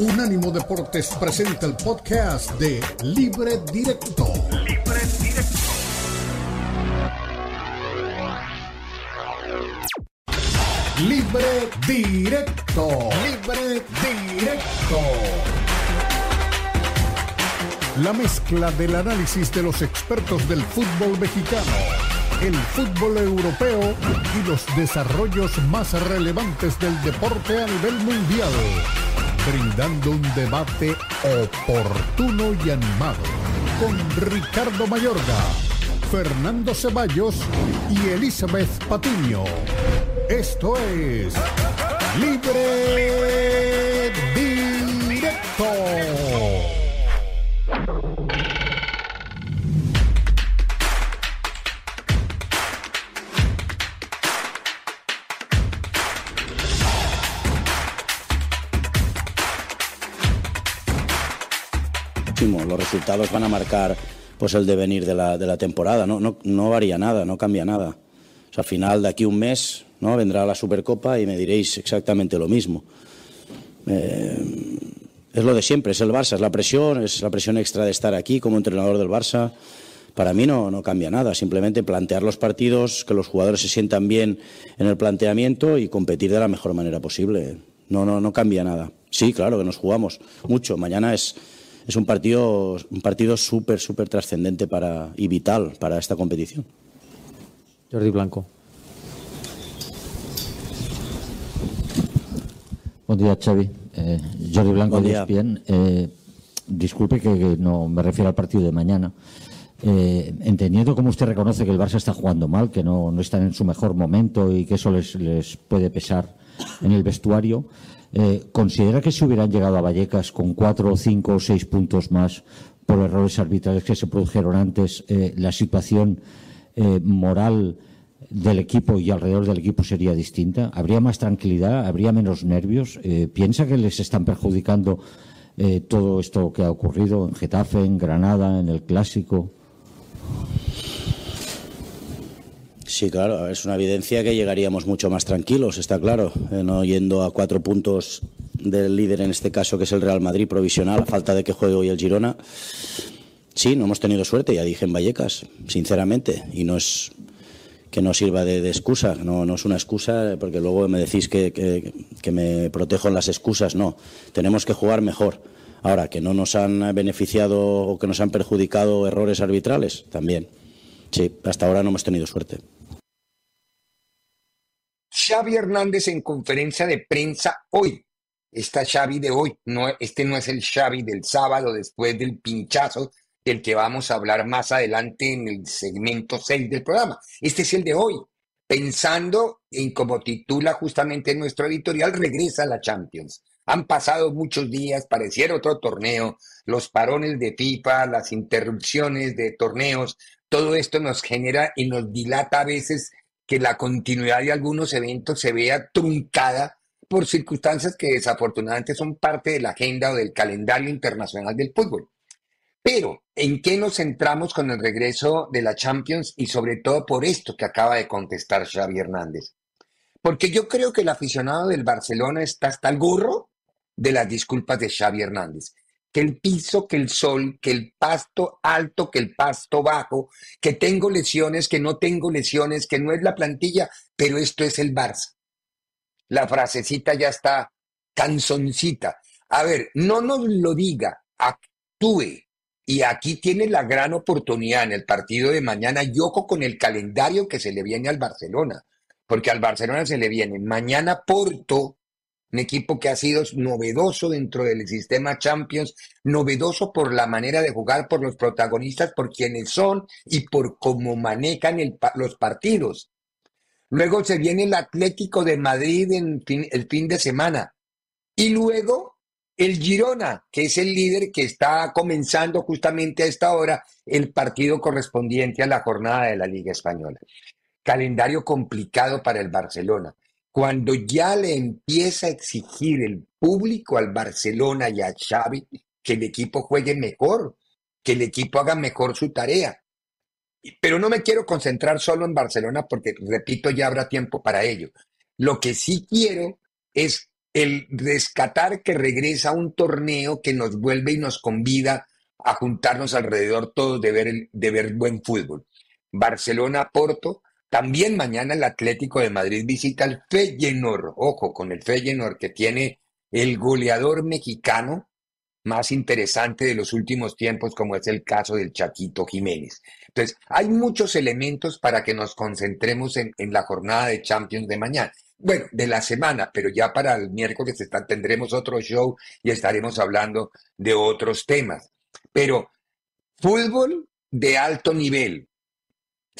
Unánimo Deportes presenta el podcast de Libre Directo. Libre Directo. Libre Directo. Libre Directo. La mezcla del análisis de los expertos del fútbol mexicano, el fútbol europeo y los desarrollos más relevantes del deporte a nivel mundial brindando un debate oportuno y animado con Ricardo Mayorga, Fernando Ceballos y Elizabeth Patiño. Esto es Libre resultados van a marcar pues el devenir de la, de la temporada. No, no, no varía nada, no cambia nada. O sea, al final, de aquí un mes, ¿no? vendrá la Supercopa y me diréis exactamente lo mismo. Eh, es lo de siempre, es el Barça, es la presión, es la presión extra de estar aquí como entrenador del Barça. Para mí no, no cambia nada, simplemente plantear los partidos, que los jugadores se sientan bien en el planteamiento y competir de la mejor manera posible. No, no, no cambia nada. Sí, claro que nos jugamos mucho. Mañana es, es un partido un partido súper, súper trascendente para, y vital para esta competición. Jordi Blanco. Buen día, Xavi. Eh, Jordi Blanco de ESPN. Eh, disculpe que, no me refiero al partido de mañana. Eh, entendiendo como usted reconoce que el Barça está jugando mal, que no, no están en su mejor momento y que eso les, les puede pesar en el vestuario, eh, ¿Considera que si hubieran llegado a Vallecas con cuatro, cinco o seis puntos más por errores arbitrales que se produjeron antes, eh, la situación eh, moral del equipo y alrededor del equipo sería distinta? ¿Habría más tranquilidad? ¿Habría menos nervios? ¿Piensa que les están perjudicando todo esto que ha ocurrido en Getafe, en Granada, en el Clásico? Sí, claro, es una evidencia que llegaríamos mucho más tranquilos, está claro, eh, no yendo a cuatro puntos del líder en este caso, que es el Real Madrid provisional, a falta de que juegue hoy el Girona. Sí, no hemos tenido suerte, ya dije en Vallecas, sinceramente, y no es que no sirva de, excusa, no, no, es una excusa, porque luego me decís que, que me protejo en las excusas, no, tenemos que jugar mejor. Ahora, que no nos han beneficiado o que nos han perjudicado errores arbitrales, también. Sí, hasta ahora no hemos tenido suerte. Xavi Hernández en conferencia de prensa hoy. Esta Xavi de hoy, no, este no es el Xavi del sábado después del pinchazo del que vamos a hablar más adelante en el segmento 6 del programa. Este es el de hoy, pensando en como titula justamente nuestro editorial, regresa a la Champions. Han pasado muchos días, pareciera otro torneo, los parones de FIFA, las interrupciones de torneos, todo esto nos genera y nos dilata a veces que la continuidad de algunos eventos se vea truncada por circunstancias que desafortunadamente son parte de la agenda o del calendario internacional del fútbol. Pero, ¿en qué nos centramos con el regreso de la Champions y sobre todo por esto que acaba de contestar Xavi Hernández? Porque yo creo que el aficionado del Barcelona está hasta el gorro de las disculpas de Xavi Hernández que el piso, que el sol, que el pasto alto, que el pasto bajo, que tengo lesiones, que no tengo lesiones, que no es la plantilla, pero esto es el Barça. La frasecita ya está canzoncita. A ver, no nos lo diga, actúe. Y aquí tiene la gran oportunidad en el partido de mañana, yoco con el calendario que se le viene al Barcelona, porque al Barcelona se le viene mañana Porto, un equipo que ha sido novedoso dentro del sistema Champions, novedoso por la manera de jugar, por los protagonistas, por quienes son y por cómo manejan los partidos. Luego se viene el Atlético de Madrid en el fin de semana. Y luego el Girona, que es el líder que está comenzando justamente a esta hora el partido correspondiente a la jornada de la Liga Española. Calendario complicado para el Barcelona cuando ya le empieza a exigir el público al Barcelona y a Xavi que el equipo juegue mejor, que el equipo haga mejor su tarea. Pero no me quiero concentrar solo en Barcelona porque, repito, ya habrá tiempo para ello. Lo que sí quiero es el rescatar que regresa un torneo que nos vuelve y nos convida a juntarnos alrededor todos de ver, de ver buen fútbol. Barcelona-Porto, también mañana el Atlético de Madrid visita al Feyenoord, ojo con el Feyenoord que tiene el goleador mexicano más interesante de los últimos tiempos, como es el caso del Chaquito Jiménez. Entonces, hay muchos elementos para que nos concentremos en, la jornada de Champions de mañana. Bueno, de la semana, pero ya para el miércoles tendremos otro show y estaremos hablando de otros temas. Pero fútbol de alto nivel,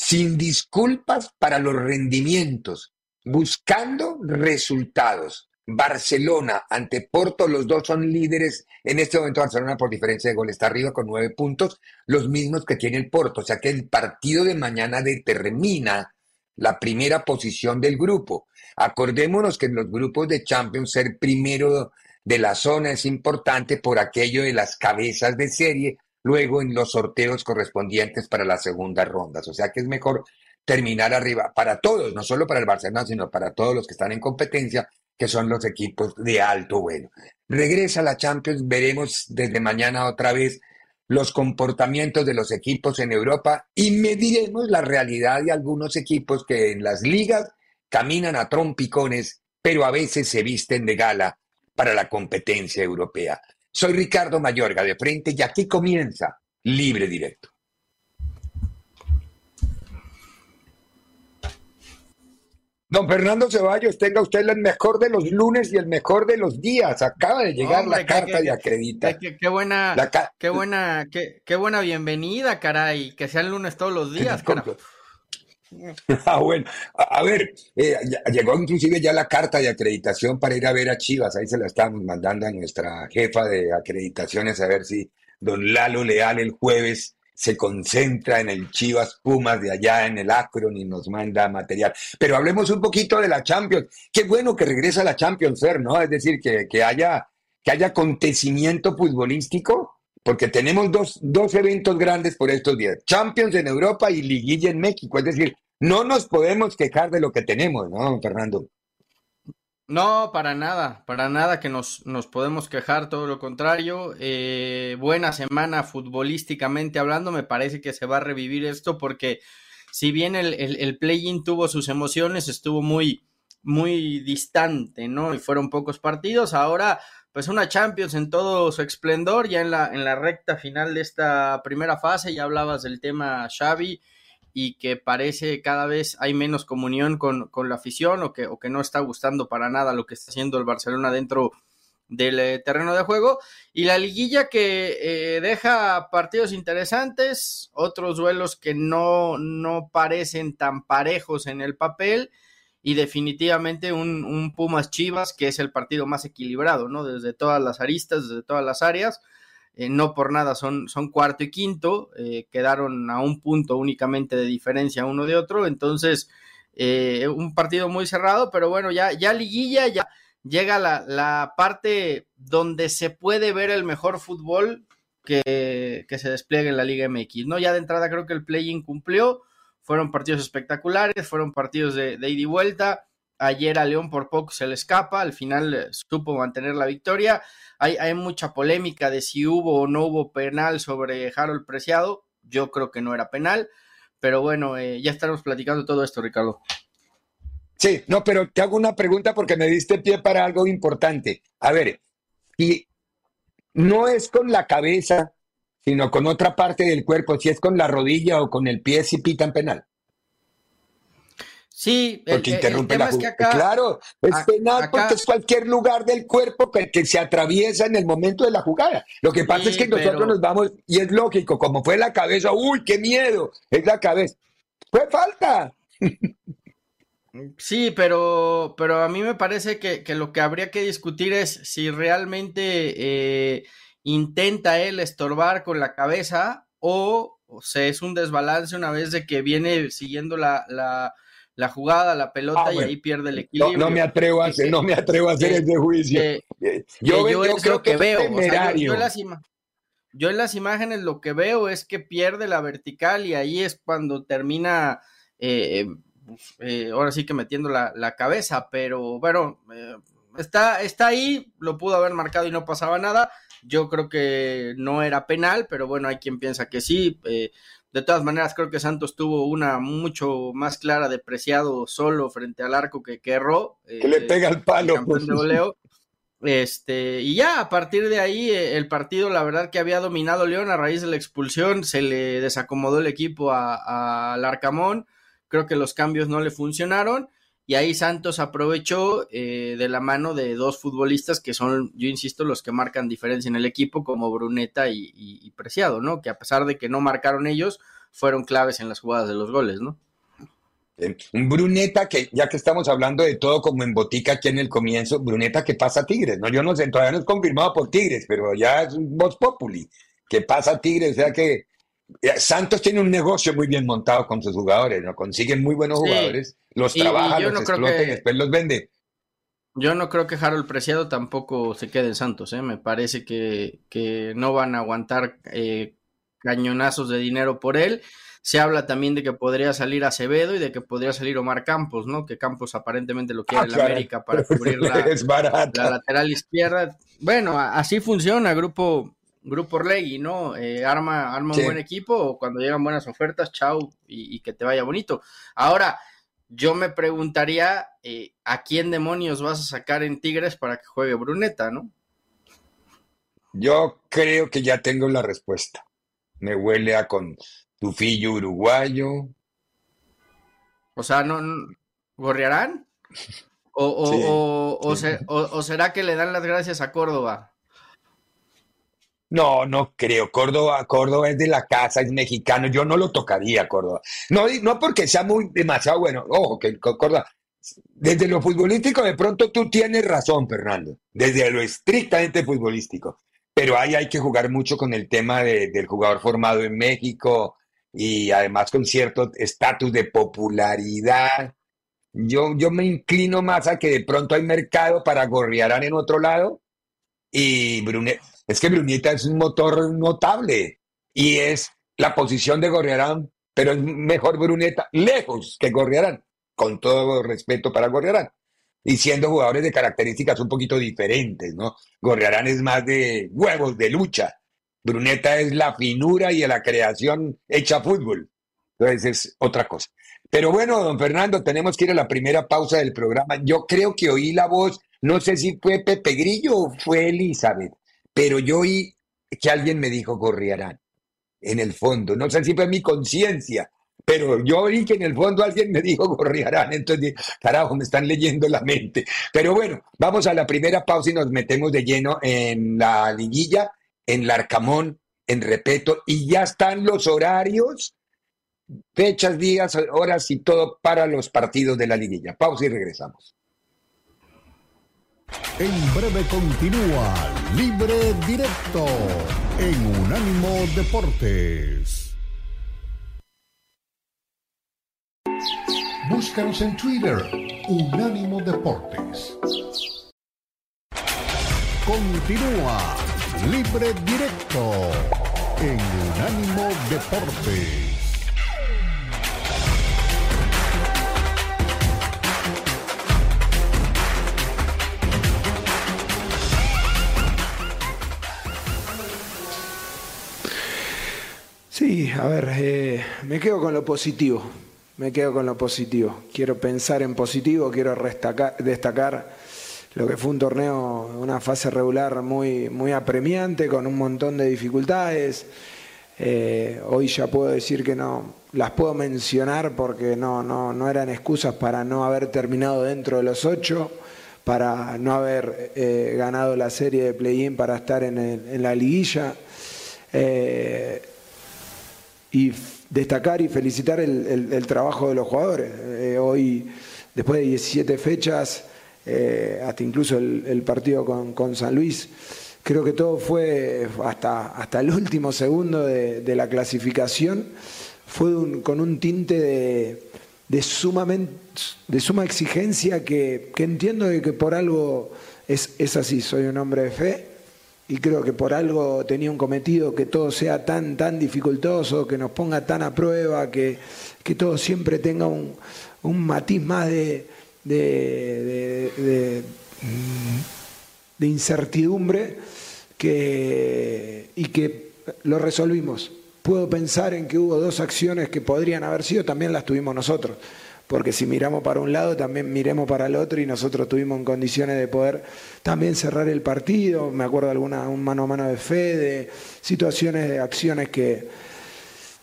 sin disculpas para los rendimientos, buscando resultados. Barcelona ante Porto, los dos son líderes. En este momento Barcelona por diferencia de gol está arriba con nueve puntos, los mismos que tiene el Porto. O sea que el partido de mañana determina la primera posición del grupo. Acordémonos que en los grupos de Champions ser primero de la zona es importante por aquello de las cabezas de serie, luego en los sorteos correspondientes para las segundas rondas. O sea que es mejor terminar arriba para todos, no solo para el Barcelona, sino para todos los que están en competencia, que son los equipos de alto vuelo. Regresa la Champions, veremos desde mañana otra vez los comportamientos de los equipos en Europa y mediremos la realidad de algunos equipos que en las ligas caminan a trompicones, pero a veces se visten de gala para la competencia europea. Soy Ricardo Mayorga de frente y aquí comienza Libre Directo. Don Fernando Ceballos, tenga usted el mejor de los lunes y el mejor de los días. Acaba de llegar la carta de acredita. Qué, buena, qué buena, qué, buena bienvenida, caray. Que sea el lunes todos los días, caray. Ah, bueno, a, ver, eh, llegó inclusive ya la carta de acreditación para ir a ver a Chivas. Ahí se la estamos mandando a nuestra jefa de acreditaciones a ver si don Lalo Leal el jueves se concentra en el Chivas Pumas de allá en el Akron y nos manda material. Pero hablemos un poquito de la Champions. Qué bueno que regresa la Champions, Fer, ¿no? Es decir, que, haya, que haya acontecimiento futbolístico, porque tenemos dos, dos eventos grandes por estos días. Champions en Europa y Liguilla en México. Es decir, no nos podemos quejar de lo que tenemos, ¿no, Fernando? No, para nada, para nada que nos, nos podemos quejar, todo lo contrario. Eh, buena semana futbolísticamente hablando, me parece que se va a revivir esto porque si bien el, el, play-in tuvo sus emociones, estuvo muy, muy distante, ¿no? Y fueron pocos partidos, ahora pues una Champions en todo su esplendor, ya en la, en la recta final de esta primera fase, ya hablabas del tema Xavi, y que parece cada vez hay menos comunión con, la afición o que, o que no está gustando para nada lo que está haciendo el Barcelona dentro del eh, terreno de juego. Y la liguilla que eh, deja partidos interesantes, otros duelos que no, no parecen tan parejos en el papel. Y definitivamente un, un Pumas Chivas, que es el partido más equilibrado, ¿no? Desde todas las aristas, desde todas las áreas. Eh, no por nada son, son cuarto y quinto, eh, quedaron a un punto únicamente de diferencia uno de otro, entonces eh, un partido muy cerrado, pero bueno, ya, ya liguilla, ya llega la, la parte donde se puede ver el mejor fútbol que, que, se despliegue en la Liga MX, ¿no? Ya de entrada creo que el play-in cumplió, fueron partidos espectaculares, fueron partidos de, ida y vuelta, ayer a León por poco se le escapa, al final supo mantener la victoria, hay, mucha polémica de si hubo o no hubo penal sobre Harold Preciado. Yo creo que no era penal, pero bueno, eh, ya estaremos platicando todo esto, Ricardo. Sí, no, pero te hago una pregunta porque me diste pie para algo importante. A ver, y no es con la cabeza, sino con otra parte del cuerpo, si es con la rodilla o con el pie, si pitan penal. Sí, porque interrumpe la Claro, es penal porque es cualquier lugar del cuerpo que, que, se atraviesa en el momento de la jugada. Lo que pasa es que nosotros nos vamos, y es lógico, como fue la cabeza, uy, qué miedo, es la cabeza. Fue falta. Sí, pero, pero a mí me parece que, que lo que habría que discutir es si realmente eh, intenta él estorbar con la cabeza o, o sea, es un desbalance una vez de que viene siguiendo la, la la jugada, la pelota ah, y ahí pierde el equilibrio. No, me atrevo a hacer, no me atrevo a hacer ese juicio. yo, creo que, veo. yo, en las imágenes lo que veo es que pierde la vertical y ahí es cuando termina, eh, pues, eh, ahora sí que metiendo la, cabeza, pero bueno, eh, está, está ahí, lo pudo haber marcado y no pasaba nada. Yo creo que no era penal, pero bueno, hay quien piensa que sí. Eh, de todas maneras, creo que Santos tuvo una mucho más clara de preciado solo frente al arco que, que erró. que le pega el palo. Pues. Este, y ya a partir de ahí, eh, el partido, la verdad que había dominado León a raíz de la expulsión, se le desacomodó el equipo al Arcamón, creo que los cambios no le funcionaron, y ahí Santos aprovechó eh, de la mano de dos futbolistas que son, yo insisto, los que marcan diferencia en el equipo, como Bruneta y, y Preciado, ¿no? Que a pesar de que no marcaron ellos, fueron claves en las jugadas de los goles, ¿no? Un Bruneta que, ya que estamos hablando de todo como en botica aquí en el comienzo, Bruneta que pasa a Tigres, ¿no? Yo no sé, todavía no es confirmado por Tigres, pero ya es un voz populi, que pasa a Tigres, o sea que eh, Santos tiene un negocio muy bien montado con sus jugadores, ¿no? Consiguen muy buenos jugadores, los trabaja, los explota y después los vende. Yo no creo que Harold Preciado tampoco se quede en Santos, ¿eh? Me parece que, que no van a aguantar eh, cañonazos de dinero por él se habla también de que podría salir Acevedo y de que podría salir Omar Campos, ¿no? Que Campos aparentemente lo quiere en ah, América para cubrir la, lateral izquierda. Bueno, así funciona Grupo Grupo Orlegui, ¿no? Eh, arma arma un buen equipo, cuando llegan buenas ofertas, chau, y, que te vaya bonito. Ahora, yo me preguntaría, eh, ¿a quién demonios vas a sacar en Tigres para que juegue Bruneta, no? Yo creo que ya tengo la respuesta. Me huele a con Tufillo uruguayo. O sea, ¿no, gorrearán? O, o, será que le dan las gracias a Córdoba? No, no creo. Córdoba, Córdoba es de la casa, es mexicano. Yo no lo tocaría, Córdoba. No, no porque sea muy demasiado bueno. Ojo, que Córdoba. Desde lo futbolístico, de pronto tú tienes razón, Fernando. Desde lo estrictamente futbolístico. Pero ahí hay que jugar mucho con el tema del jugador formado en México, y además con cierto estatus de popularidad. Yo, yo me inclino más a que de pronto hay mercado para Gorriarán en otro lado y Brunet, es que Brunita es un motor notable y es la posición de Gorriarán, pero es mejor Bruneta lejos que Gorriarán, con todo respeto para Gorriarán. Y siendo jugadores de características un poquito diferentes, ¿no? Gorriarán es más de huevos, de lucha, Bruneta es la finura y la creación hecha fútbol. Entonces es otra cosa. Pero bueno, don Fernando, tenemos que ir a la primera pausa del programa. Yo creo que oí la voz, no sé si fue Pepe Grillo o fue Elizabeth, pero yo oí que alguien me dijo Gorriarán, en el fondo. No sé si fue mi conciencia, pero yo oí que en el fondo alguien me dijo Gorriarán, entonces, carajo, me están leyendo la mente. Pero bueno, vamos a la primera pausa y nos metemos de lleno en la liguilla en Larcamón, en Repeto, y ya están los horarios, fechas, días, horas y todo para los partidos de la liguilla. Pausa y regresamos. En breve continúa Libre Directo en Unánimo Deportes. Búscanos en Twitter, Unánimo Deportes. Continúa Libre Directo en Unánimo Deportes. Sí, a ver, eh, me quedo con lo positivo. Me quedo con lo positivo. Quiero pensar en positivo, quiero destacar lo que fue un torneo, una fase regular muy, muy apremiante, con un montón de dificultades. Eh, hoy ya puedo decir que no, las puedo mencionar porque no, no, no eran excusas para no haber terminado dentro de los ocho, para no haber eh, ganado la serie de play-in para estar en, la liguilla. Eh, y destacar y felicitar el, trabajo de los jugadores. hoy, después de 17 fechas, eh, hasta incluso el, partido con, San Luis. Creo que todo fue hasta, hasta el último segundo de, la clasificación, fue con un tinte de, de, sumamente, de suma exigencia que, entiendo de que por algo es, es así, soy un hombre de fe y creo que por algo tenía un cometido que todo sea tan, tan dificultoso, que nos ponga tan a prueba, que, que todo siempre tenga un, un matiz más de, de, incertidumbre que, y que lo resolvimos. Puedo pensar en que hubo dos acciones que podrían haber sido, también las tuvimos nosotros porque si miramos para un lado, también miremos para el otro y nosotros tuvimos en condiciones de poder también cerrar el partido. Me acuerdo alguna, un mano a mano de fe, de situaciones, de acciones que...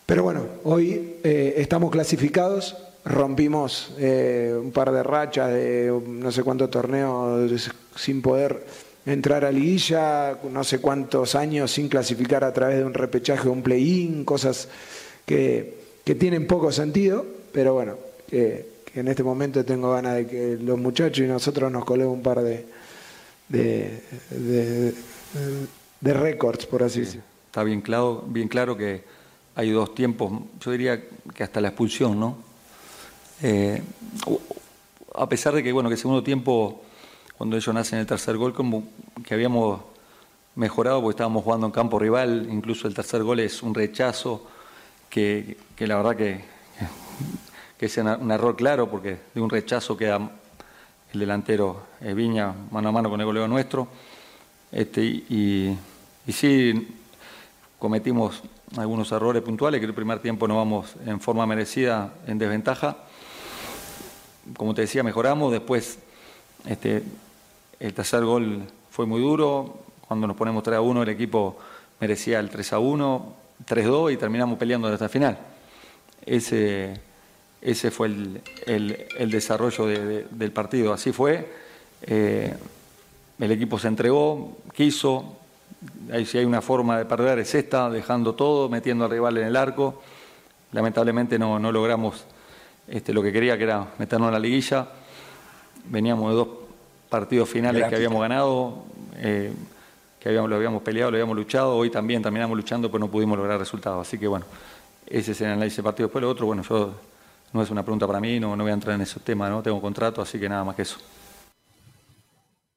Pero bueno, hoy eh, estamos clasificados, rompimos eh, un par de rachas de no sé cuántos torneos sin poder entrar a liguilla, no sé cuántos años sin clasificar a través de un repechaje o un play-in, cosas que, que tienen poco sentido, pero bueno, que, en este momento tengo ganas de que los muchachos y nosotros nos colemos un par de, de, de, récords, por así decirlo. Está bien claro, bien claro que hay dos tiempos, yo diría que hasta la expulsión, ¿no? Eh, a pesar de que, bueno, que el segundo tiempo, cuando ellos nacen el tercer gol, como que habíamos mejorado porque estábamos jugando en campo rival, incluso el tercer gol es un rechazo que, que la verdad que que es un error claro porque de un rechazo queda el delantero eh, Viña mano a mano con el goleo nuestro. Este, y, y, sí, cometimos algunos errores puntuales, que el primer tiempo no vamos en forma merecida en desventaja. Como te decía, mejoramos. Después, este, el tercer gol fue muy duro. Cuando nos ponemos 3 a 1, el equipo merecía el 3 a 1, 3 a 2 y terminamos peleando hasta el final. Ese ese fue el, desarrollo del partido. Así fue. Eh, el equipo se entregó, quiso. Ahí, si hay una forma de perder es esta, dejando todo, metiendo al rival en el arco. Lamentablemente no, logramos este, lo que quería, que era meternos en la liguilla. Veníamos de dos partidos finales que habíamos ganado, eh, que habíamos, lo habíamos peleado, lo habíamos luchado. Hoy también terminamos luchando, pero no pudimos lograr resultados. Así que bueno, ese es el análisis del partido. Después lo otro, bueno, yo no es una pregunta para mí, no, no voy a entrar en ese tema, no tengo contrato, así que nada más que eso.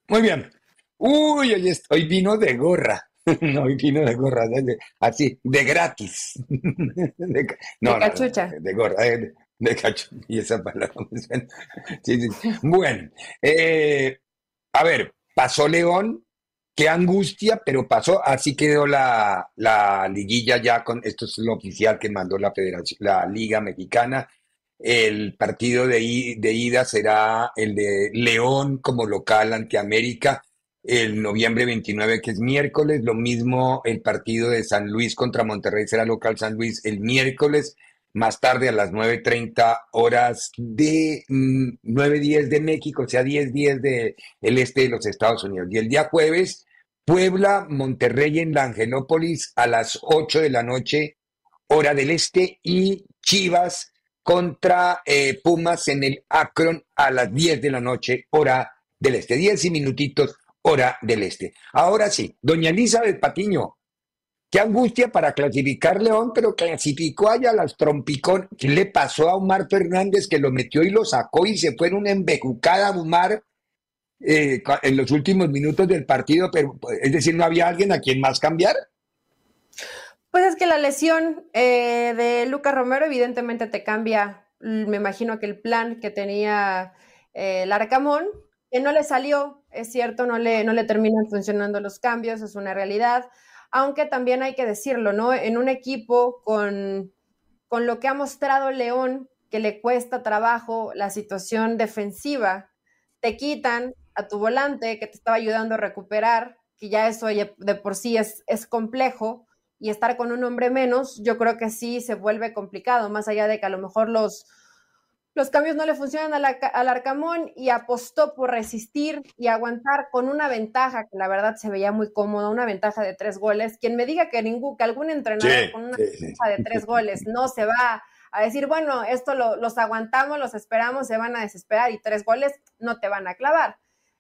Muy bien. Uy, hoy, vino de gorra. hoy vino de gorra, así, de gratis. de, cachucha. de, gorra, de, cachucha. Y esa palabra. sí, sí. Bueno, eh, a ver, pasó León, qué angustia, pero pasó, así quedó la, la liguilla ya con, esto es lo oficial que mandó la Federación, la Liga Mexicana, el partido de, ida será el de León como local ante América el noviembre 29, que es miércoles. Lo mismo el partido de San Luis contra Monterrey será local San Luis el miércoles, más tarde a las 9.30 horas de 9.10 mm, de México, o sea, 10.10 de el este de los Estados Unidos. Y el día jueves, Puebla, Monterrey en la Angelópolis a las 8 de la noche, hora del este, y Chivas contra eh, Pumas en el Akron a las 10 de la noche, hora del este. 10 y minutitos, hora del este. Ahora sí, doña Elizabeth Patiño, qué angustia para clasificar León, pero clasificó allá las trompicón. ¿Qué le pasó a Omar Fernández que lo metió y lo sacó y se fue en una embejucada a Omar eh, en los últimos minutos del partido? Pero, es decir, ¿no había alguien a quien más cambiar? Pues es que la lesión eh, de Lucas Romero evidentemente te cambia, me imagino que el plan que tenía eh, el Arcamón, que no le salió, es cierto, no le, no le terminan funcionando los cambios, es una realidad, aunque también hay que decirlo, ¿no? En un equipo con, con lo que ha mostrado León, que le cuesta trabajo la situación defensiva, te quitan a tu volante que te estaba ayudando a recuperar, que ya eso de por sí es, es complejo, y estar con un hombre menos, yo creo que sí se vuelve complicado, más allá de que a lo mejor los, los cambios no le funcionan al, Arcamón y apostó por resistir y aguantar con una ventaja que la verdad se veía muy cómoda, una ventaja de tres goles. Quien me diga que, ningún, que algún entrenador con una ventaja de tres goles no se va a decir, bueno, esto lo, los aguantamos, los esperamos, se van a desesperar y tres goles no te van a clavar.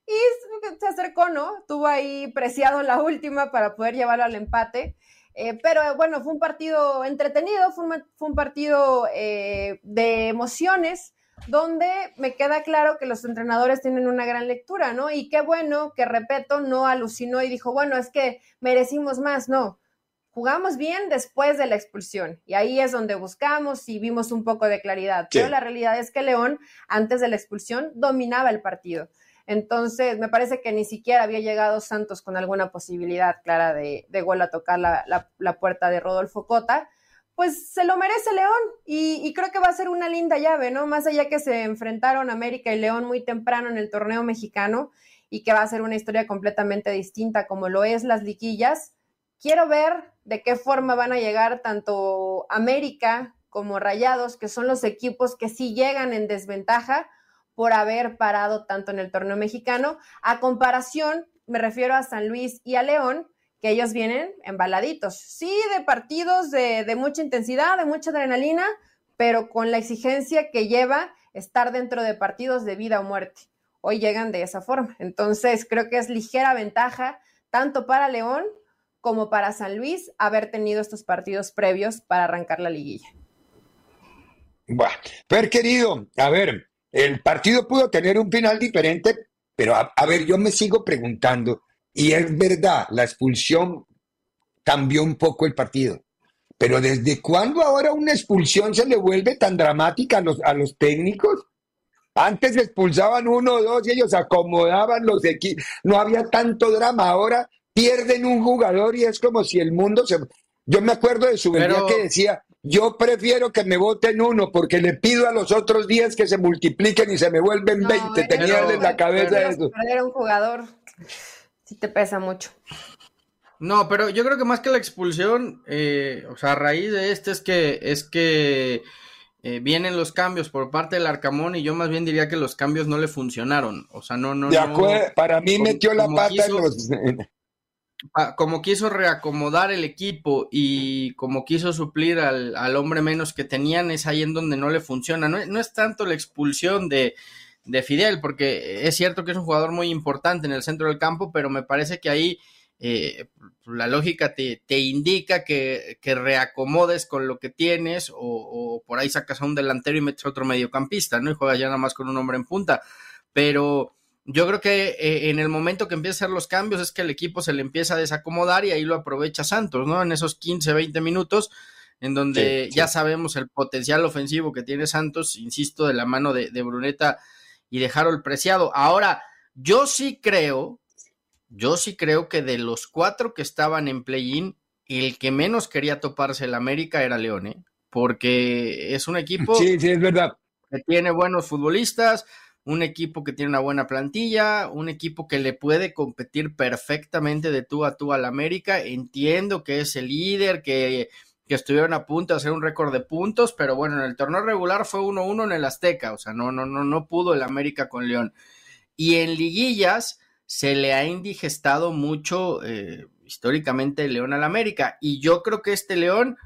Y se acercó, ¿no? Tuvo ahí preciado la última para poder llevarlo al empate. Eh, pero bueno, fue un partido entretenido, fue un, partido eh, de emociones, donde me queda claro que los entrenadores tienen una gran lectura, ¿no? Y qué bueno que Repeto no alucinó y dijo, bueno, es que merecimos más, no. Jugamos bien después de la expulsión y ahí es donde buscamos y vimos un poco de claridad. Pero la realidad es que León, antes de la expulsión, dominaba el partido. Entonces, me parece que ni siquiera había llegado Santos con alguna posibilidad clara de, de a tocar la, puerta de Rodolfo Cota. Pues se lo merece León y, y, creo que va a ser una linda llave, ¿no? Más allá que se enfrentaron América y León muy temprano en el torneo mexicano y que va a ser una historia completamente distinta como lo es las liquillas. Quiero ver de qué forma van a llegar tanto América como Rayados, que son los equipos que sí llegan en desventaja por haber parado tanto en el torneo mexicano. A comparación, me refiero a San Luis y a León, que ellos vienen embaladitos. Sí, de partidos de, mucha intensidad, de mucha adrenalina, pero con la exigencia que lleva estar dentro de partidos de vida o muerte. Hoy llegan de esa forma. Entonces, creo que es ligera ventaja tanto para León como para San Luis haber tenido estos partidos previos para arrancar la liguilla. Bueno, querido, a ver, el partido pudo tener un final diferente, pero a, ver, yo me sigo preguntando, y es verdad, la expulsión cambió un poco el partido, pero ¿desde cuándo ahora una expulsión se le vuelve tan dramática a los, a los técnicos? Antes expulsaban uno o dos y ellos acomodaban los equipos, no había tanto drama, ahora pierden un jugador y es como si el mundo se... Yo me acuerdo de su pero... que decía, yo prefiero que me voten uno porque le pido a los otros 10 que se multipliquen y se me vuelven 20. Tenía en la cabeza eso. Perder un jugador sí te pesa mucho. No, pero yo creo que más que la expulsión, eh, o sea, a raíz de este es que es que eh, vienen los cambios por parte del Arcamón y yo más bien diría que los cambios no le funcionaron. O sea, no, no. De acuerdo, para mí metió la pata en los como quiso reacomodar el equipo y como quiso suplir al, hombre menos que tenían, es ahí en donde no le funciona. No, es tanto la expulsión de, Fidel, porque es cierto que es un jugador muy importante en el centro del campo, pero me parece que ahí eh, la lógica te, indica que, reacomodes con lo que tienes o, o, por ahí sacas a un delantero y metes a otro mediocampista, ¿no? Y juegas ya nada más con un hombre en punta. Pero yo creo que eh, en el momento que empieza a hacer los cambios es que el equipo se le empieza a desacomodar y ahí lo aprovecha Santos, ¿no? En esos 15, 20 minutos en donde ya sabemos el potencial ofensivo que tiene Santos, insisto, de la mano de, de Bruneta y de Harold Preciado. Ahora, yo sí creo, yo sí creo que de los cuatro que estaban en play-in, el que menos quería toparse el América era León, ¿eh? porque es un equipo sí, sí, es verdad. que tiene buenos futbolistas, un equipo que tiene una buena plantilla, un equipo que le puede competir perfectamente de tú a tú al América. Entiendo que es el líder, que, que estuvieron a punto de hacer un récord de puntos, pero bueno, en el torneo regular fue 1-1 en el Azteca, o sea, no, no, no, no pudo el América con León. Y en liguillas se le ha indigestado mucho eh, históricamente León al América, y yo creo que este León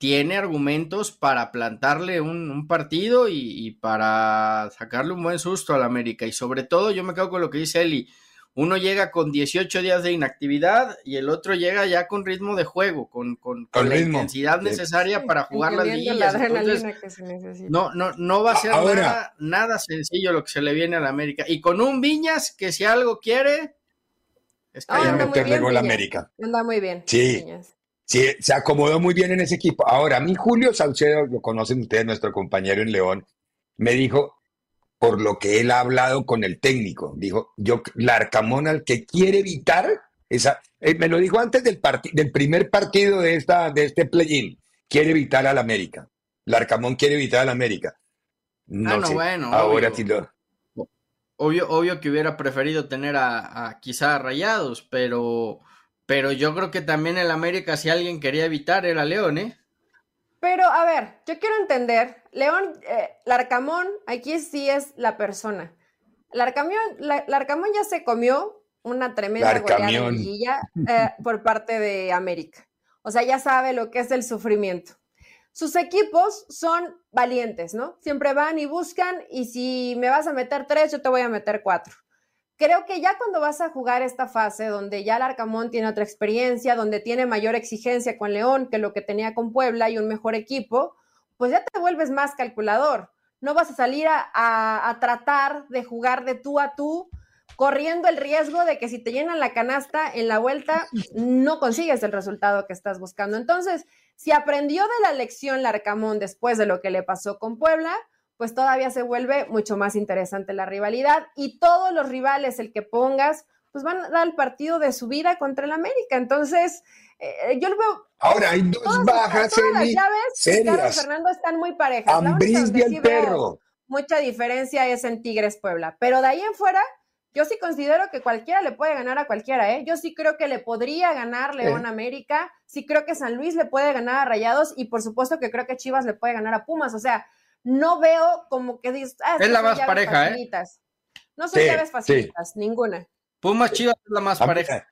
tiene argumentos para plantarle un, partido y, para sacarle un buen susto al América. Y sobre todo, yo me quedo con lo que dice Eli. Uno llega con 18 días de inactividad y el otro llega ya con ritmo de juego, con, con, la intensidad necesaria para jugar las liguillas. no, no, no va a ser nada, nada sencillo lo que se le viene al América. Y con un Viñas que si algo quiere, es que ah, meterle gol América. Anda muy bien. Sí. Sí, se acomodó muy bien en ese equipo. Ahora, a mí Julio Saucedo, lo conocen ustedes, nuestro compañero en León, me dijo, por lo que él ha hablado con el técnico, dijo, yo, Larcamón al que quiere evitar, esa, eh, me lo dijo antes del, del primer partido de, esta, de este play-in, quiere evitar al América. Larcamón quiere evitar al América. No, ah, sé, bueno, ahora sí lo... Obvio, obvio que hubiera preferido tener a, a quizá a Rayados, pero pero yo creo que también el América, si alguien quería evitar, era León, ¿eh? Pero, a ver, yo quiero entender, León, eh, Larcamón, aquí sí es la persona. Larcamón, Larcamón ya se comió una tremenda goleada eh, por parte de América. O sea, ya sabe lo que es el sufrimiento. Sus equipos son valientes, ¿no? Siempre van y buscan y si me vas a meter tres, yo te voy a meter cuatro. Creo que ya cuando vas a jugar esta fase, donde ya el Arcamón tiene otra experiencia, donde tiene mayor exigencia con León que lo que tenía con Puebla y un mejor equipo, pues ya te vuelves más calculador. No vas a salir a, tratar de jugar de tú a tú, corriendo el riesgo de que si te llenan la canasta en la vuelta, no consigues el resultado que estás buscando. Entonces, si aprendió de la lección Larcamón después de lo que le pasó con Puebla, pues todavía se vuelve mucho más interesante la rivalidad y todos los rivales, el que pongas, pues van a dar el partido de su vida contra el América. Entonces, eh, yo lo veo. Ahora hay dos bajas, todas las llaves, Carlos Fernando están muy parejas. Ambriz y el perro. Mucha diferencia es en Tigres Puebla, pero de ahí en fuera, yo sí considero que cualquiera le puede ganar a cualquiera, ¿eh? Yo sí creo que le podría ganar León América, sí creo que San Luis le puede ganar a Rayados y por supuesto que creo que Chivas le puede ganar a Pumas. O sea, no veo como que dices, ah, es la más pareja, ¿eh? No son llaves facilitas, ninguna. Pumas Chivas es la más pareja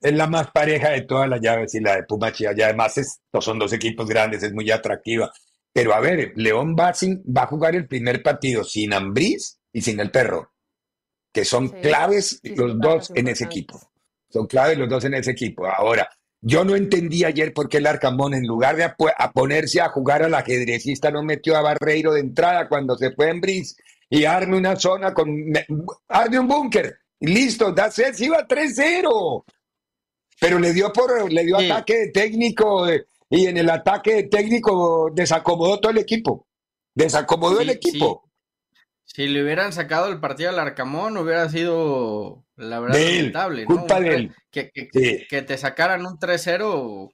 Es la más pareja de todas las llaves y la de Pumas Chivas. Y además son dos equipos grandes, es muy atractiva. Pero a ver, León va, va a jugar el primer partido sin Ambriz y sin el perro, que son claves los dos en ese equipo. Son claves los dos en ese equipo. Ahora, yo no entendí ayer por qué el Arcamón, en lugar de a, ponerse a jugar al ajedrecista, no metió a Barreiro de entrada cuando se fue en Briz y arme una zona con. arme un búnker. Listo, da se iba 3-0. Pero le dio por le dio ataque técnico eh, y en el ataque técnico desacomodó todo el equipo. Desacomodó el equipo. Si le hubieran sacado el partido al Arcamón, hubiera sido la verdad, lamentable. Culpa de él. Que, que, te sacaran un 3-0.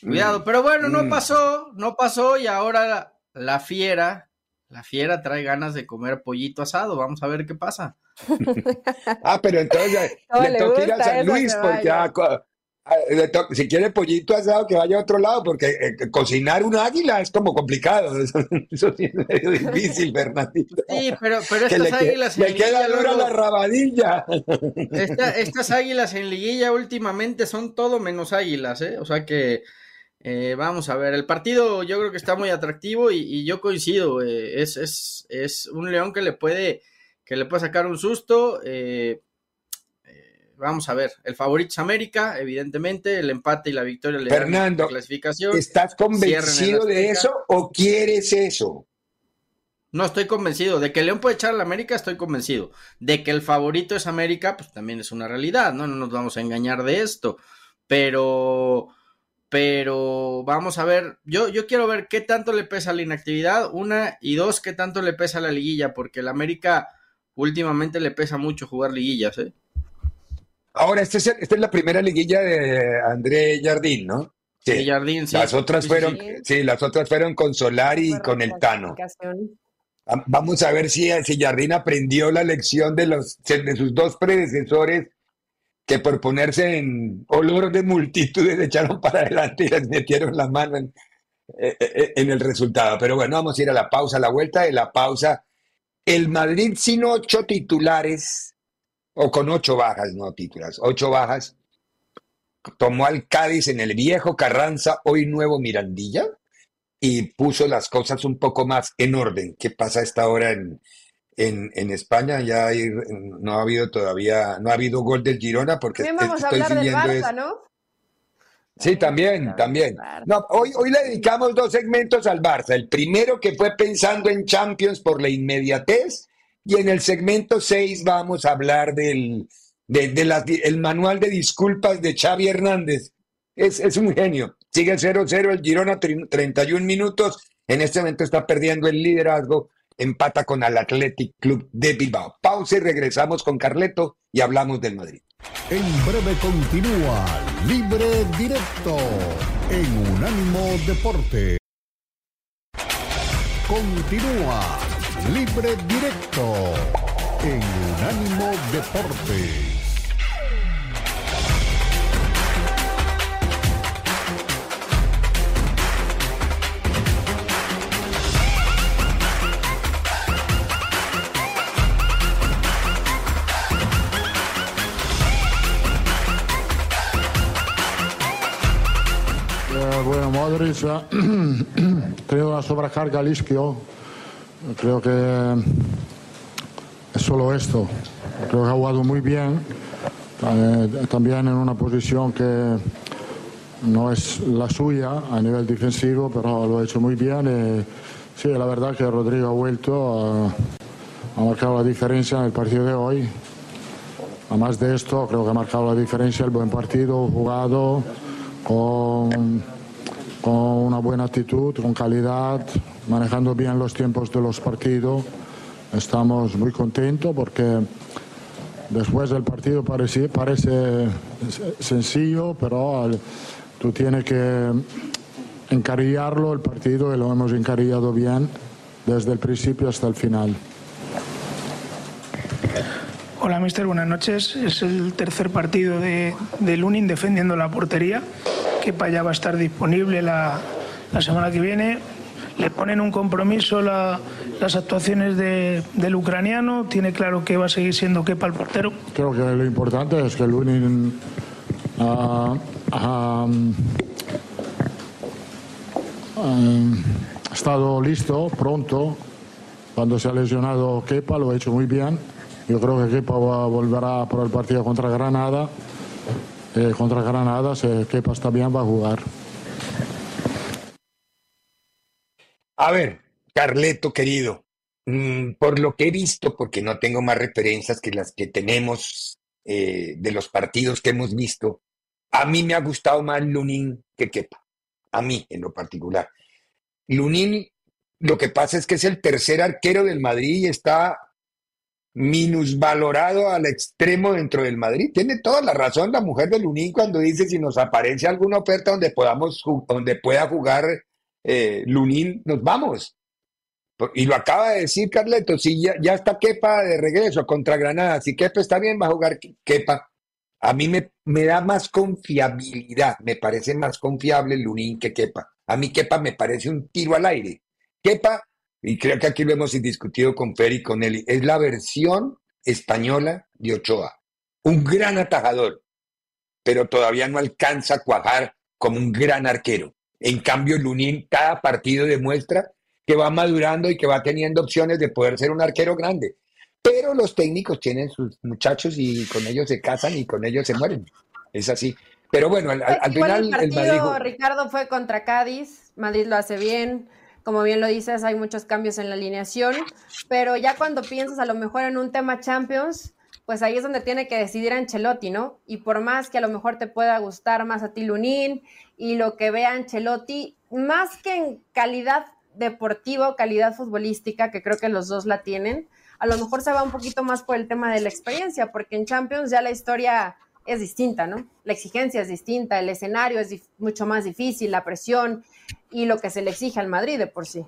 Cuidado, mm. pero bueno, no mm. pasó, no pasó y ahora la, fiera, la fiera trae ganas de comer pollito asado. Vamos a ver qué pasa. ah, pero entonces le, toca ir a San Luis porque Ah, si quiere pollito asado, que vaya a otro lado, porque eh, cocinar un águila es como complicado. Eso, sí es medio difícil, Bernardito. Sí, pero, pero estas águilas en liguilla. queda dura la rabadilla. estas águilas en liguilla últimamente son todo menos águilas, ¿eh? O sea que. Eh, vamos a ver, el partido yo creo que está muy atractivo y, yo coincido, eh, es, es, es, un león que le puede, que le puede sacar un susto, eh, vamos a ver, el favorito es América, evidentemente, el empate y la victoria le Fernando, clasificación. ¿Estás convencido de eso o quieres eso? No estoy convencido. De que León puede echar a la América, estoy convencido. De que el favorito es América, pues también es una realidad, ¿no? No nos vamos a engañar de esto. Pero, pero vamos a ver. Yo, yo quiero ver qué tanto le pesa la inactividad, una, y dos, qué tanto le pesa la liguilla, porque el América últimamente le pesa mucho jugar liguillas, ¿eh? Ahora, esta es, la primera liguilla de André Jardín, ¿no? Sí, Jardín, sí. Las otras fueron, sí. las otras fueron con Solari y con el Tano. Vamos a ver si, si Jardín aprendió la lección de, los, de sus dos predecesores que por ponerse en olor de multitudes echaron para adelante y les metieron la mano en, eh, eh, en el resultado. Pero bueno, vamos a ir a la pausa, a la vuelta de la pausa. El Madrid sin ocho titulares o con ocho bajas, no títulas, ocho bajas, tomó al Cádiz en el viejo Carranza, hoy nuevo Mirandilla, y puso las cosas un poco más en orden. ¿Qué pasa a esta hora en, en, España? Ya no ha habido todavía, no ha habido gol del Girona porque estoy siguiendo ¿no? Sí, también, también. No, hoy, hoy le dedicamos dos segmentos al Barça. El primero que fue pensando en Champions por la inmediatez y en el segmento 6 vamos a hablar del de, el manual de disculpas de Xavi Hernández. Es, es un genio. Sigue 0-0 el Girona, 31 minutos. En este momento está perdiendo el liderazgo. Empata con el Athletic Club de Bilbao. Pausa y regresamos con Carleto y hablamos del Madrid. En breve continúa Libre Directo en Unánimo Deporte. Continúa Libre Directo en Unánimo Deportes. Eh, bueno, Modric, creo la sobrecarga al Creo que es solo esto. Creo que ha jugado muy bien, eh, también en una posición que no es la suya a nivel defensivo, pero lo ha hecho muy bien. Sí, la verdad que Rodrigo ha vuelto, a, ha marcado la diferencia en el partido de hoy. Además de esto, creo que ha marcado la diferencia el buen partido jugado con con una buena actitud, con calidad, manejando bien los tiempos de los partidos. Estamos muy contentos porque después del partido parece, parece sencillo, pero tú tienes que encarillarlo el partido y lo hemos encarillado bien desde el principio hasta el final. Hola, mister, buenas noches. Es el tercer partido de, de Lunin defendiendo la portería. que ya va a estar disponible la, la semana que viene. ¿Le ponen un compromiso la, las actuaciones de, del ucraniano? ¿Tiene claro que va a seguir siendo Kepa el portero? Creo que lo importante es que Lunin ha, ha, ha estado listo, pronto. Cuando se ha lesionado Kepa, lo ha hecho muy bien yo creo que Kepa volverá por el partido contra Granada. Eh, contra Granada, si Kepa está bien, va a jugar. A ver, Carleto querido, mm, por lo que he visto, porque no tengo más referencias que las que tenemos eh, de los partidos que hemos visto, a mí me ha gustado más Lunin que Kepa. A mí, en lo particular. Lunin, lo que pasa es que es el tercer arquero del Madrid y está minusvalorado al extremo dentro del Madrid. Tiene toda la razón la mujer de Lunín cuando dice si nos aparece alguna oferta donde podamos donde pueda jugar eh, Lunín, nos vamos. Y lo acaba de decir Carleto, si ya, está Kepa de regreso contra Granada, si Kepa está bien, va a jugar Kepa. A mí me, me da más confiabilidad, me parece más confiable Lunín que Kepa. A mí Kepa me parece un tiro al aire. Kepa y creo que aquí lo hemos discutido con Fer y con Eli, es la versión española de Ochoa. Un gran atajador, pero todavía no alcanza a cuajar como un gran arquero. En cambio, Lunín cada partido demuestra que va madurando y que va teniendo opciones de poder ser un arquero grande. Pero los técnicos tienen sus muchachos y con ellos se casan y con ellos se mueren. Es así. Pero bueno, al, final el, partido, Ricardo fue contra Cádiz, Madrid lo hace bien, como bien lo dices, hay muchos cambios en la alineación, pero ya cuando piensas a lo mejor en un tema Champions, pues ahí es donde tiene que decidir Ancelotti, ¿no? Y por más que a lo mejor te pueda gustar más a ti Lunín y lo que vea Ancelotti, más que en calidad deportiva o calidad futbolística, que creo que los dos la tienen, a lo mejor se va un poquito más por el tema de la experiencia, porque en Champions ya la historia es distinta, ¿no? La exigencia es distinta, el escenario es mucho más difícil, la presión y lo que se le exige al Madrid de por sí.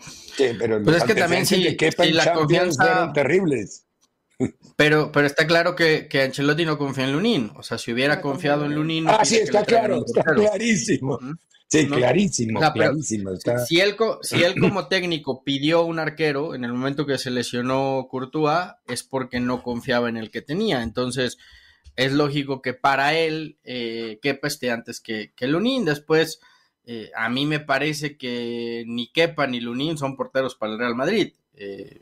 Sí, pero pues es que también sí, que la confianza terribles. Pero, pero está claro que, que, Ancelotti no confía en Lunin. O sea, si hubiera confiado en Lunin. ah, sí, está claro, está clarísimo. Sí, clarísimo, clarísimo. Si, él, si él como técnico pidió un arquero en el momento que se lesionó Courtois, es porque no confiaba en el que tenía. Entonces, es lógico que para él eh, Kepa esté antes que, que Lunin. Después, eh, a mí me parece que ni Kepa ni Lunin son porteros para el Real Madrid. Eh,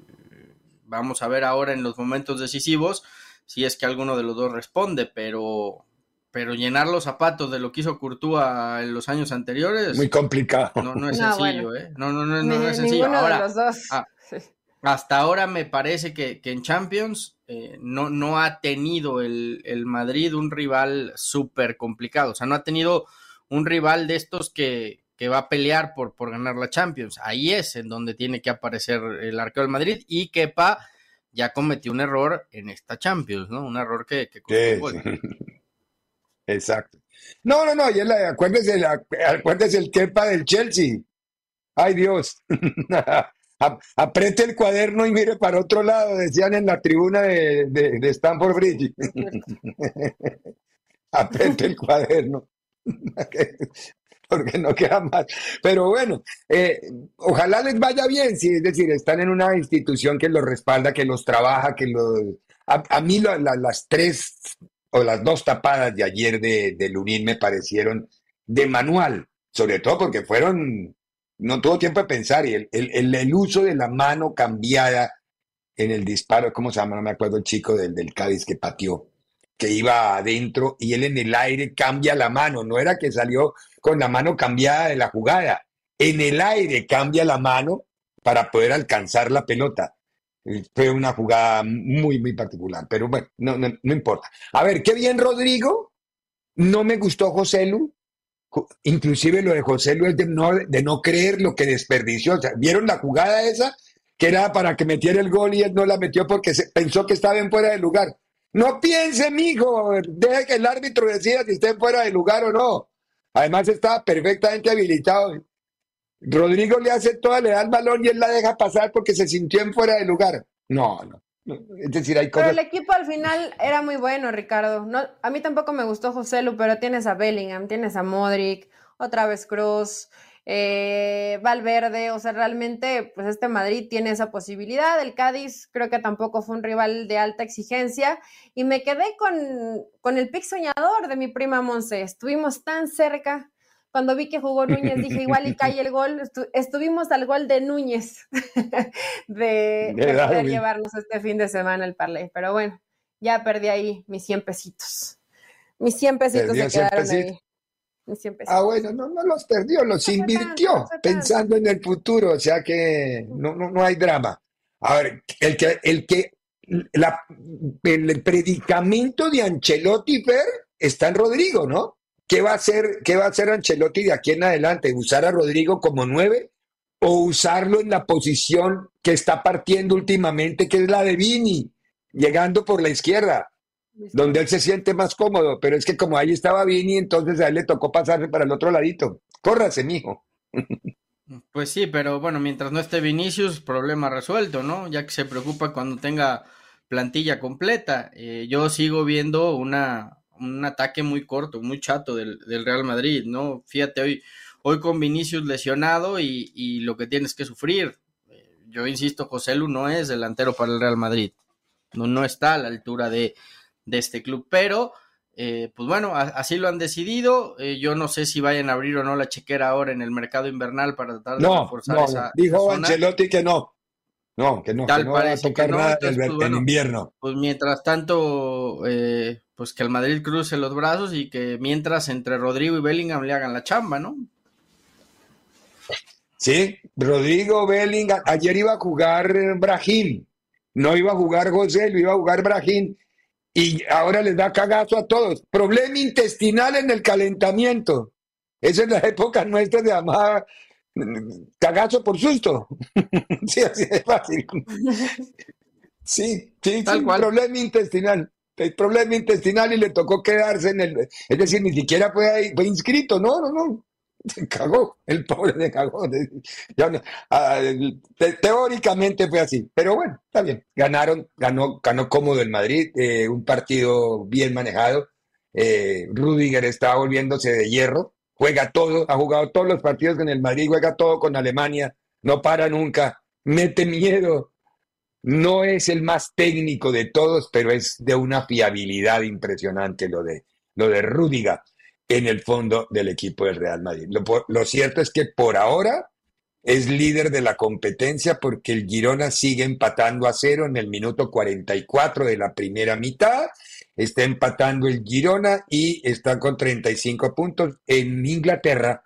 vamos a ver ahora en los momentos decisivos si es que alguno de los dos responde, pero, pero llenar los zapatos de lo que hizo Courtois en los años anteriores. Muy complicado. No, es sencillo, ¿eh? No, no, no, no es sencillo. Ahora, de los dos. Ah, hasta ahora me parece que, en Champions eh, no, no ha tenido el, Madrid un rival súper complicado. O sea, no ha tenido un rival de estos que, va a pelear por, por ganar la Champions. Ahí es en donde tiene que aparecer el arquero del Madrid y Kepa ya cometió un error en esta Champions, ¿no? Un error que, que Exacto. No, no, no, y acuérdese, acuérdese el Kepa del Chelsea. Ay Dios. apriete el cuaderno y mire para otro lado, decían en la tribuna de, de, Stanford Bridge. apriete el cuaderno. Porque no queda más. Pero bueno, eh, ojalá les vaya bien, si es decir, están en una institución que los respalda, que los trabaja, que los... A, mí las tres o las dos tapadas de ayer de, de me parecieron de manual, sobre todo porque fueron no tuvo tiempo de pensar y el, el, el, uso de la mano cambiada en el disparo, ¿cómo se llama? No me acuerdo el chico del, del Cádiz que pateó, que iba adentro y él en el aire cambia la mano, no era que salió con la mano cambiada de la jugada, en el aire cambia la mano para poder alcanzar la pelota. Fue una jugada muy, muy particular, pero bueno, no, no, no importa. A ver, qué bien Rodrigo, no me gustó José Lu, inclusive lo de José Luis de no, de no creer lo que desperdició. O sea, ¿Vieron la jugada esa? Que era para que metiera el gol y él no la metió porque se, pensó que estaba en fuera de lugar. No piense, mijo, deje que el árbitro decida si está en fuera de lugar o no. Además estaba perfectamente habilitado. Rodrigo le hace toda, le da el balón y él la deja pasar porque se sintió en fuera de lugar. No, no. Es decir, hay cosas... Pero el equipo al final era muy bueno, Ricardo. No, a mí tampoco me gustó José Lu, pero tienes a Bellingham, tienes a Modric, otra vez Cruz, eh, Valverde, o sea, realmente, pues este Madrid tiene esa posibilidad. El Cádiz creo que tampoco fue un rival de alta exigencia. Y me quedé con, con el pick soñador de mi prima Monse. Estuvimos tan cerca cuando vi que jugó Núñez, dije, igual y cae el gol. estuvimos al gol de Núñez de, poder llevarnos este fin de semana el parlay. Pero bueno, ya perdí ahí mis 100 pesitos. Mis 100 pesitos se quedaron ahí. Mis 100 pesitos. Ah, bueno, no, no los perdió, los invirtió pensando en el futuro, o sea que no, no, no hay drama. A ver, el que, el que, la, el predicamento de Ancelotti, Fer, está en Rodrigo, ¿no? ¿Qué va a hacer, qué va a hacer Ancelotti de aquí en adelante? ¿Usar a Rodrigo como nueve o usarlo en la posición que está partiendo últimamente, que es la de Vini, llegando por la izquierda, donde él se siente más cómodo? Pero es que como ahí estaba Vini, entonces a él le tocó pasarse para el otro ladito. Córrase, mijo. Pues sí, pero bueno, mientras no esté Vinicius, problema resuelto, ¿no? Ya que se preocupa cuando tenga plantilla completa. Eh, yo sigo viendo una, un ataque muy corto, muy chato del, Real Madrid, ¿no? Fíjate, hoy, hoy con Vinicius lesionado y, lo que tienes que sufrir. Yo insisto, José Lu no es delantero para el Real Madrid. No, no está a la altura de, este club, pero eh, pues bueno, así lo han decidido. Eh, yo no sé si vayan a abrir o no la chequera ahora en el mercado invernal para tratar de reforzar esa. Dijo Ancelotti que no. No, que no, que no va a tocar nada en pues, invierno. Pues mientras tanto, eh, pues que el Madrid cruce los brazos y que mientras entre Rodrigo y Bellingham le hagan la chamba, ¿no? Sí, Rodrigo Bellingham, ayer iba a jugar Brahim, no iba a jugar José, lo iba a jugar Brahim y ahora les da cagazo a todos. Problema intestinal en el calentamiento. Esa es la época nuestra de llamada cagazo por susto. sí, así de fácil. Sí, sí, sí problema intestinal el problema intestinal y le tocó quedarse en el... Es decir, ni siquiera fue, fue inscrito, no, no, no. Se cagó, el pobre se cagó. Ah, teóricamente fue así, pero bueno, está bien. Ganaron, ganó, ganó cómodo el Madrid, eh, un partido bien manejado. Eh, Rudiger está volviéndose de hierro, juega todo, ha jugado todos los partidos con el Madrid, juega todo con Alemania, no para nunca, mete miedo, no es el más técnico de todos, pero es de una fiabilidad impresionante lo de, lo de Rúdiga en el fondo del equipo del Real Madrid. Lo, cierto es que por ahora es líder de la competencia porque el Girona sigue empatando a cero en el minuto 44 de la primera mitad. Está empatando el Girona y está con 35 puntos. En Inglaterra,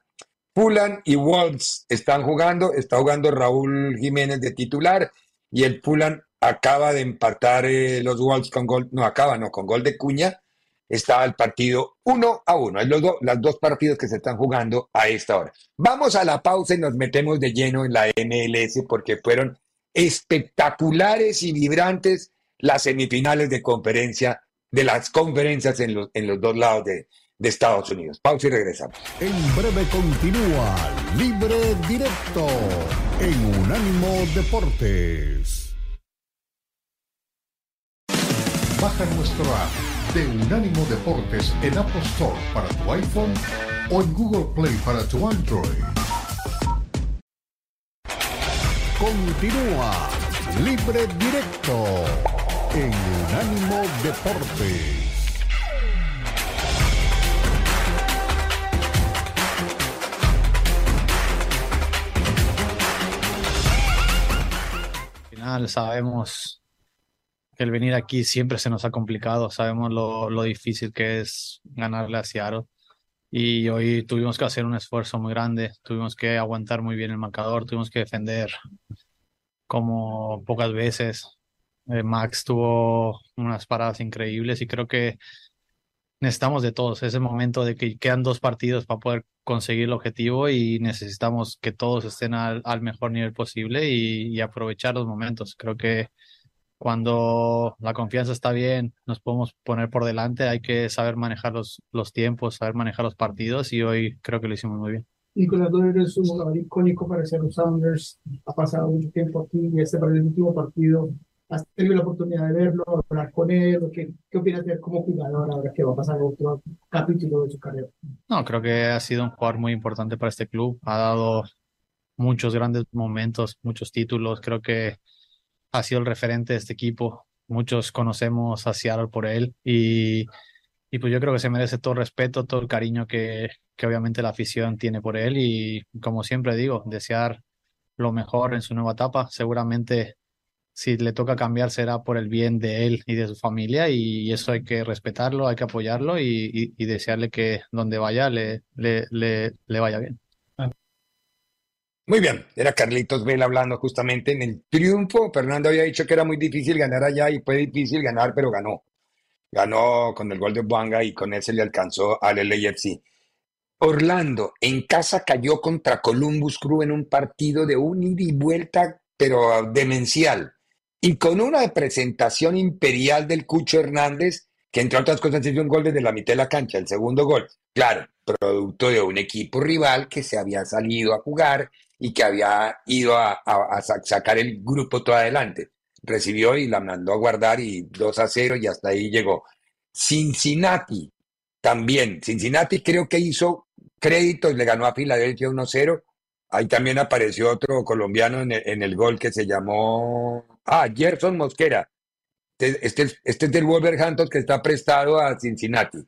Fulham y Wolves están jugando. Está jugando Raúl Jiménez de titular y el Fulham acaba de empatar eh, los Wolves con gol, no acaba, no, con gol de Cuña, está el partido uno a uno. Hay los, los dos partidos que se están jugando a esta hora. Vamos a la pausa y nos metemos de lleno en la MLS porque fueron espectaculares y vibrantes las semifinales de conferencia, de las conferencias en los, en los dos lados de, de Estados Unidos. Pausa y regresamos. En breve continúa Libre Directo en Unánimo Deportes. Baja nuestro app de Unánimo Deportes en Apple Store para tu iPhone o en Google Play para tu Android. Continúa Libre Directo en Unánimo Deportes. sabemos el venir aquí siempre se nos ha complicado, sabemos lo, lo difícil que es ganarle a Seattle y hoy tuvimos que hacer un esfuerzo muy grande, tuvimos que aguantar muy bien el marcador, tuvimos que defender como pocas veces. Eh, Max tuvo unas paradas increíbles y creo que necesitamos de todos. Es el momento de que quedan dos partidos para poder conseguir el objetivo y necesitamos que todos estén al, mejor nivel posible y, aprovechar los momentos. Creo que cuando la confianza está bien, nos podemos poner por delante. Hay que saber manejar los, los tiempos, saber manejar los partidos y hoy creo que lo hicimos muy bien. Nicolás, tú eres un jugador icónico para ser los Sounders. Ha pasado mucho tiempo aquí y este para el último partido ¿Has tenido la oportunidad de verlo, hablar con él? ¿Qué, qué opinas de él como jugador ahora que va a pasar otro capítulo de su carrera? No, creo que ha sido un jugador muy importante para este club. Ha dado muchos grandes momentos, muchos títulos. Creo que ha sido el referente de este equipo. Muchos conocemos a Seattle por él y, y pues yo creo que se merece todo el respeto, todo el cariño que, que obviamente la afición tiene por él y como siempre digo, desear lo mejor en su nueva etapa. Seguramente si le toca cambiar será por el bien de él y de su familia y eso hay que respetarlo, hay que apoyarlo y, desearle que donde vaya le, le, le, vaya bien. Muy bien, era Carlitos Vela hablando justamente en el triunfo. Fernando había dicho que era muy difícil ganar allá y fue difícil ganar, pero ganó. Ganó con el gol de Buanga y con ese le alcanzó al LAFC. Orlando en casa cayó contra Columbus Crew en un partido de un ida y vuelta, pero demencial y con una presentación imperial del Cucho Hernández, que entre otras cosas hizo un gol desde la mitad de la cancha, el segundo gol. Claro, producto de un equipo rival que se había salido a jugar y que había ido a, sacar el grupo todo adelante. Recibió y la mandó a guardar y 2 a 0 y hasta ahí llegó. Cincinnati también. Cincinnati creo que hizo créditos, le ganó a Filadelfia 1-0 Ahí también apareció otro colombiano en el, gol que se llamó. Ah, Gerson Mosquera. Este, este, este, es del Wolverhampton que está prestado a Cincinnati.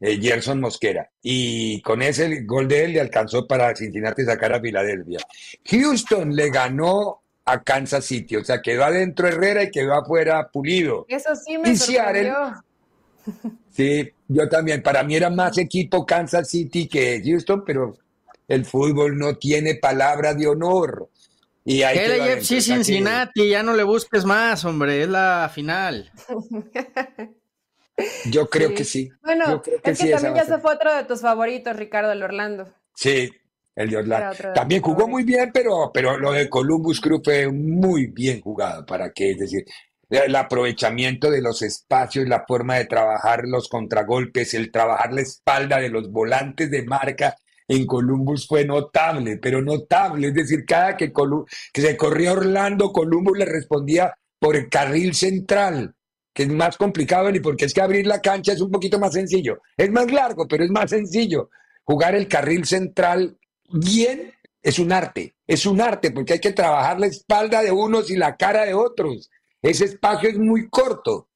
Eh, Gerson Mosquera. Y con ese gol de él le alcanzó para Cincinnati sacar a Filadelfia. Houston le ganó a Kansas City. O sea, quedó adentro Herrera y quedó afuera Pulido. Eso sí me sorprendió. Sí, yo también. Para mí era más equipo Kansas City que Houston, pero el fútbol no tiene palabra de honor. Y sí, Cincinnati, ya no le busques más, hombre, es la final. Yo creo que sí. Bueno, es que también ya se fue otro de tus favoritos, Ricardo, el Orlando. Sí, el de Orlando. También jugó muy bien, pero, pero lo de Columbus Crew fue muy bien jugado. ¿Para qué? Es decir, el aprovechamiento de los espacios, la forma de trabajar los contragolpes, el trabajar la espalda de los volantes de marca en Columbus fue notable, pero notable. Es decir, cada que, que se corría Orlando, Columbus le respondía por el carril central, que es más complicado, ni porque es que abrir la cancha es un poquito más sencillo. Es más largo, pero es más sencillo. Jugar el carril central bien es un arte, es un arte, porque hay que trabajar la espalda de unos y la cara de otros. Ese espacio es muy corto.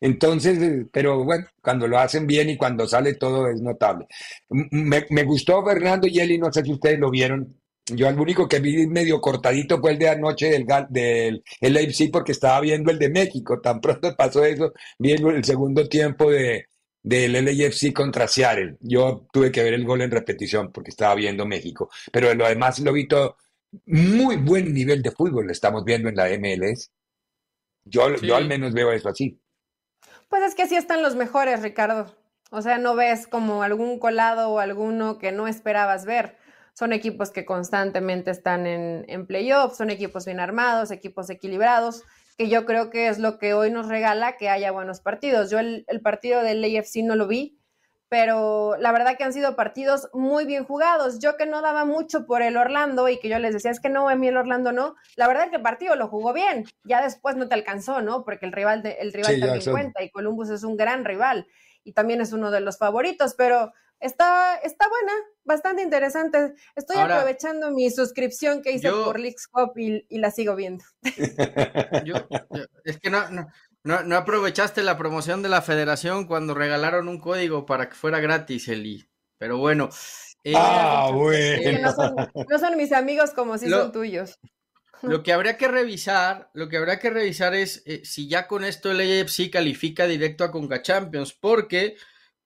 Entonces, eh, pero bueno, cuando lo hacen bien y cuando sale todo es notable. Me, gustó Fernando y Eli, no sé si ustedes lo vieron. Yo el único que vi medio cortadito fue el de anoche del, del el porque estaba viendo el de México. Tan pronto pasó eso, vi el, segundo tiempo de, del LAFC contra Seattle. Yo tuve que ver el gol en repetición porque estaba viendo México. Pero lo demás lo vi todo. Muy buen nivel de fútbol estamos viendo en la MLS. Yo, yo al menos veo eso así. Pues es que así están los mejores, Ricardo. O sea, no ves como algún colado o alguno que no esperabas ver. Son equipos que constantemente están en, en playoffs, son equipos bien armados, equipos equilibrados, que yo creo que es lo que hoy nos regala que haya buenos partidos. Yo el, el partido del AFC no lo vi, pero la verdad que han sido partidos muy bien jugados. Yo que no daba mucho por el Orlando y que yo les decía, es que no, a mí el Orlando no, la verdad que el partido lo jugó bien, ya después no te alcanzó, ¿no? Porque el rival, el rival también cuenta y Columbus es un gran rival y también es uno de los favoritos, pero está, está buena, bastante interesante. Estoy aprovechando mi suscripción que hice por Leaks y, y, la sigo viendo. es que no, no, no, no aprovechaste la promoción de la federación cuando regalaron un código para que fuera gratis, Eli. Pero bueno. Eh, ah, bueno. No son, mis amigos como si son tuyos. Lo que habría que revisar, lo que habría que revisar es eh, si ya con esto el AFC califica directo a Conca Champions, porque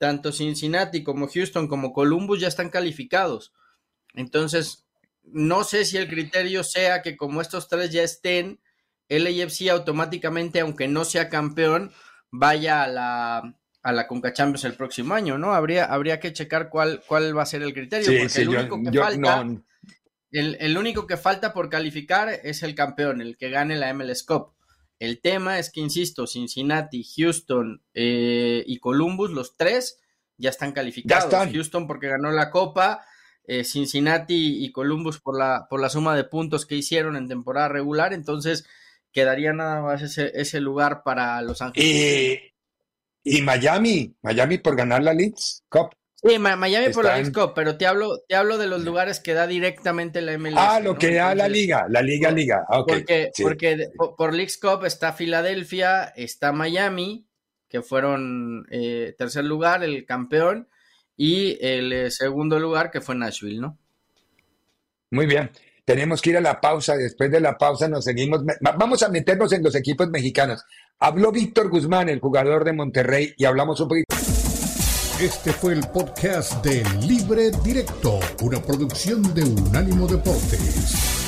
tanto Cincinnati como Houston como Columbus ya están calificados. Entonces, no sé si el criterio sea que como estos tres ya estén, el AFC automáticamente, aunque no sea campeón, vaya a la, a la Conca Champions el próximo año, ¿no? Habría, habría que checar cuál, cuál va a ser el criterio, porque el único que falta, el, único que falta por calificar es el campeón, el que gane la MLS Cup. El tema es que, insisto, Cincinnati, Houston eh, y Columbus, los tres, ya están calificados. Houston porque ganó la Copa, eh, Cincinnati y Columbus por la, por la suma de puntos que hicieron en temporada regular, entonces quedaría nada más ese, ese lugar para Los Ángeles. Y Miami, Miami por ganar la Leeds Cup. Sí, Miami por la Cup, pero te hablo, te hablo de los lugares que da directamente la MLS. Ah, lo que da la liga, la liga, liga. Ah, porque, porque por, Leeds Cup está Filadelfia, está Miami, que fueron eh, tercer lugar, el campeón, y el eh, segundo lugar, que fue Nashville, ¿no? Muy bien. Tenemos que ir a la pausa. Después de la pausa nos seguimos. Vamos a meternos en los equipos mexicanos. Habló Víctor Guzmán, el jugador de Monterrey, y hablamos un poquito. Este fue el podcast de Libre Directo, una producción de Unánimo Deportes.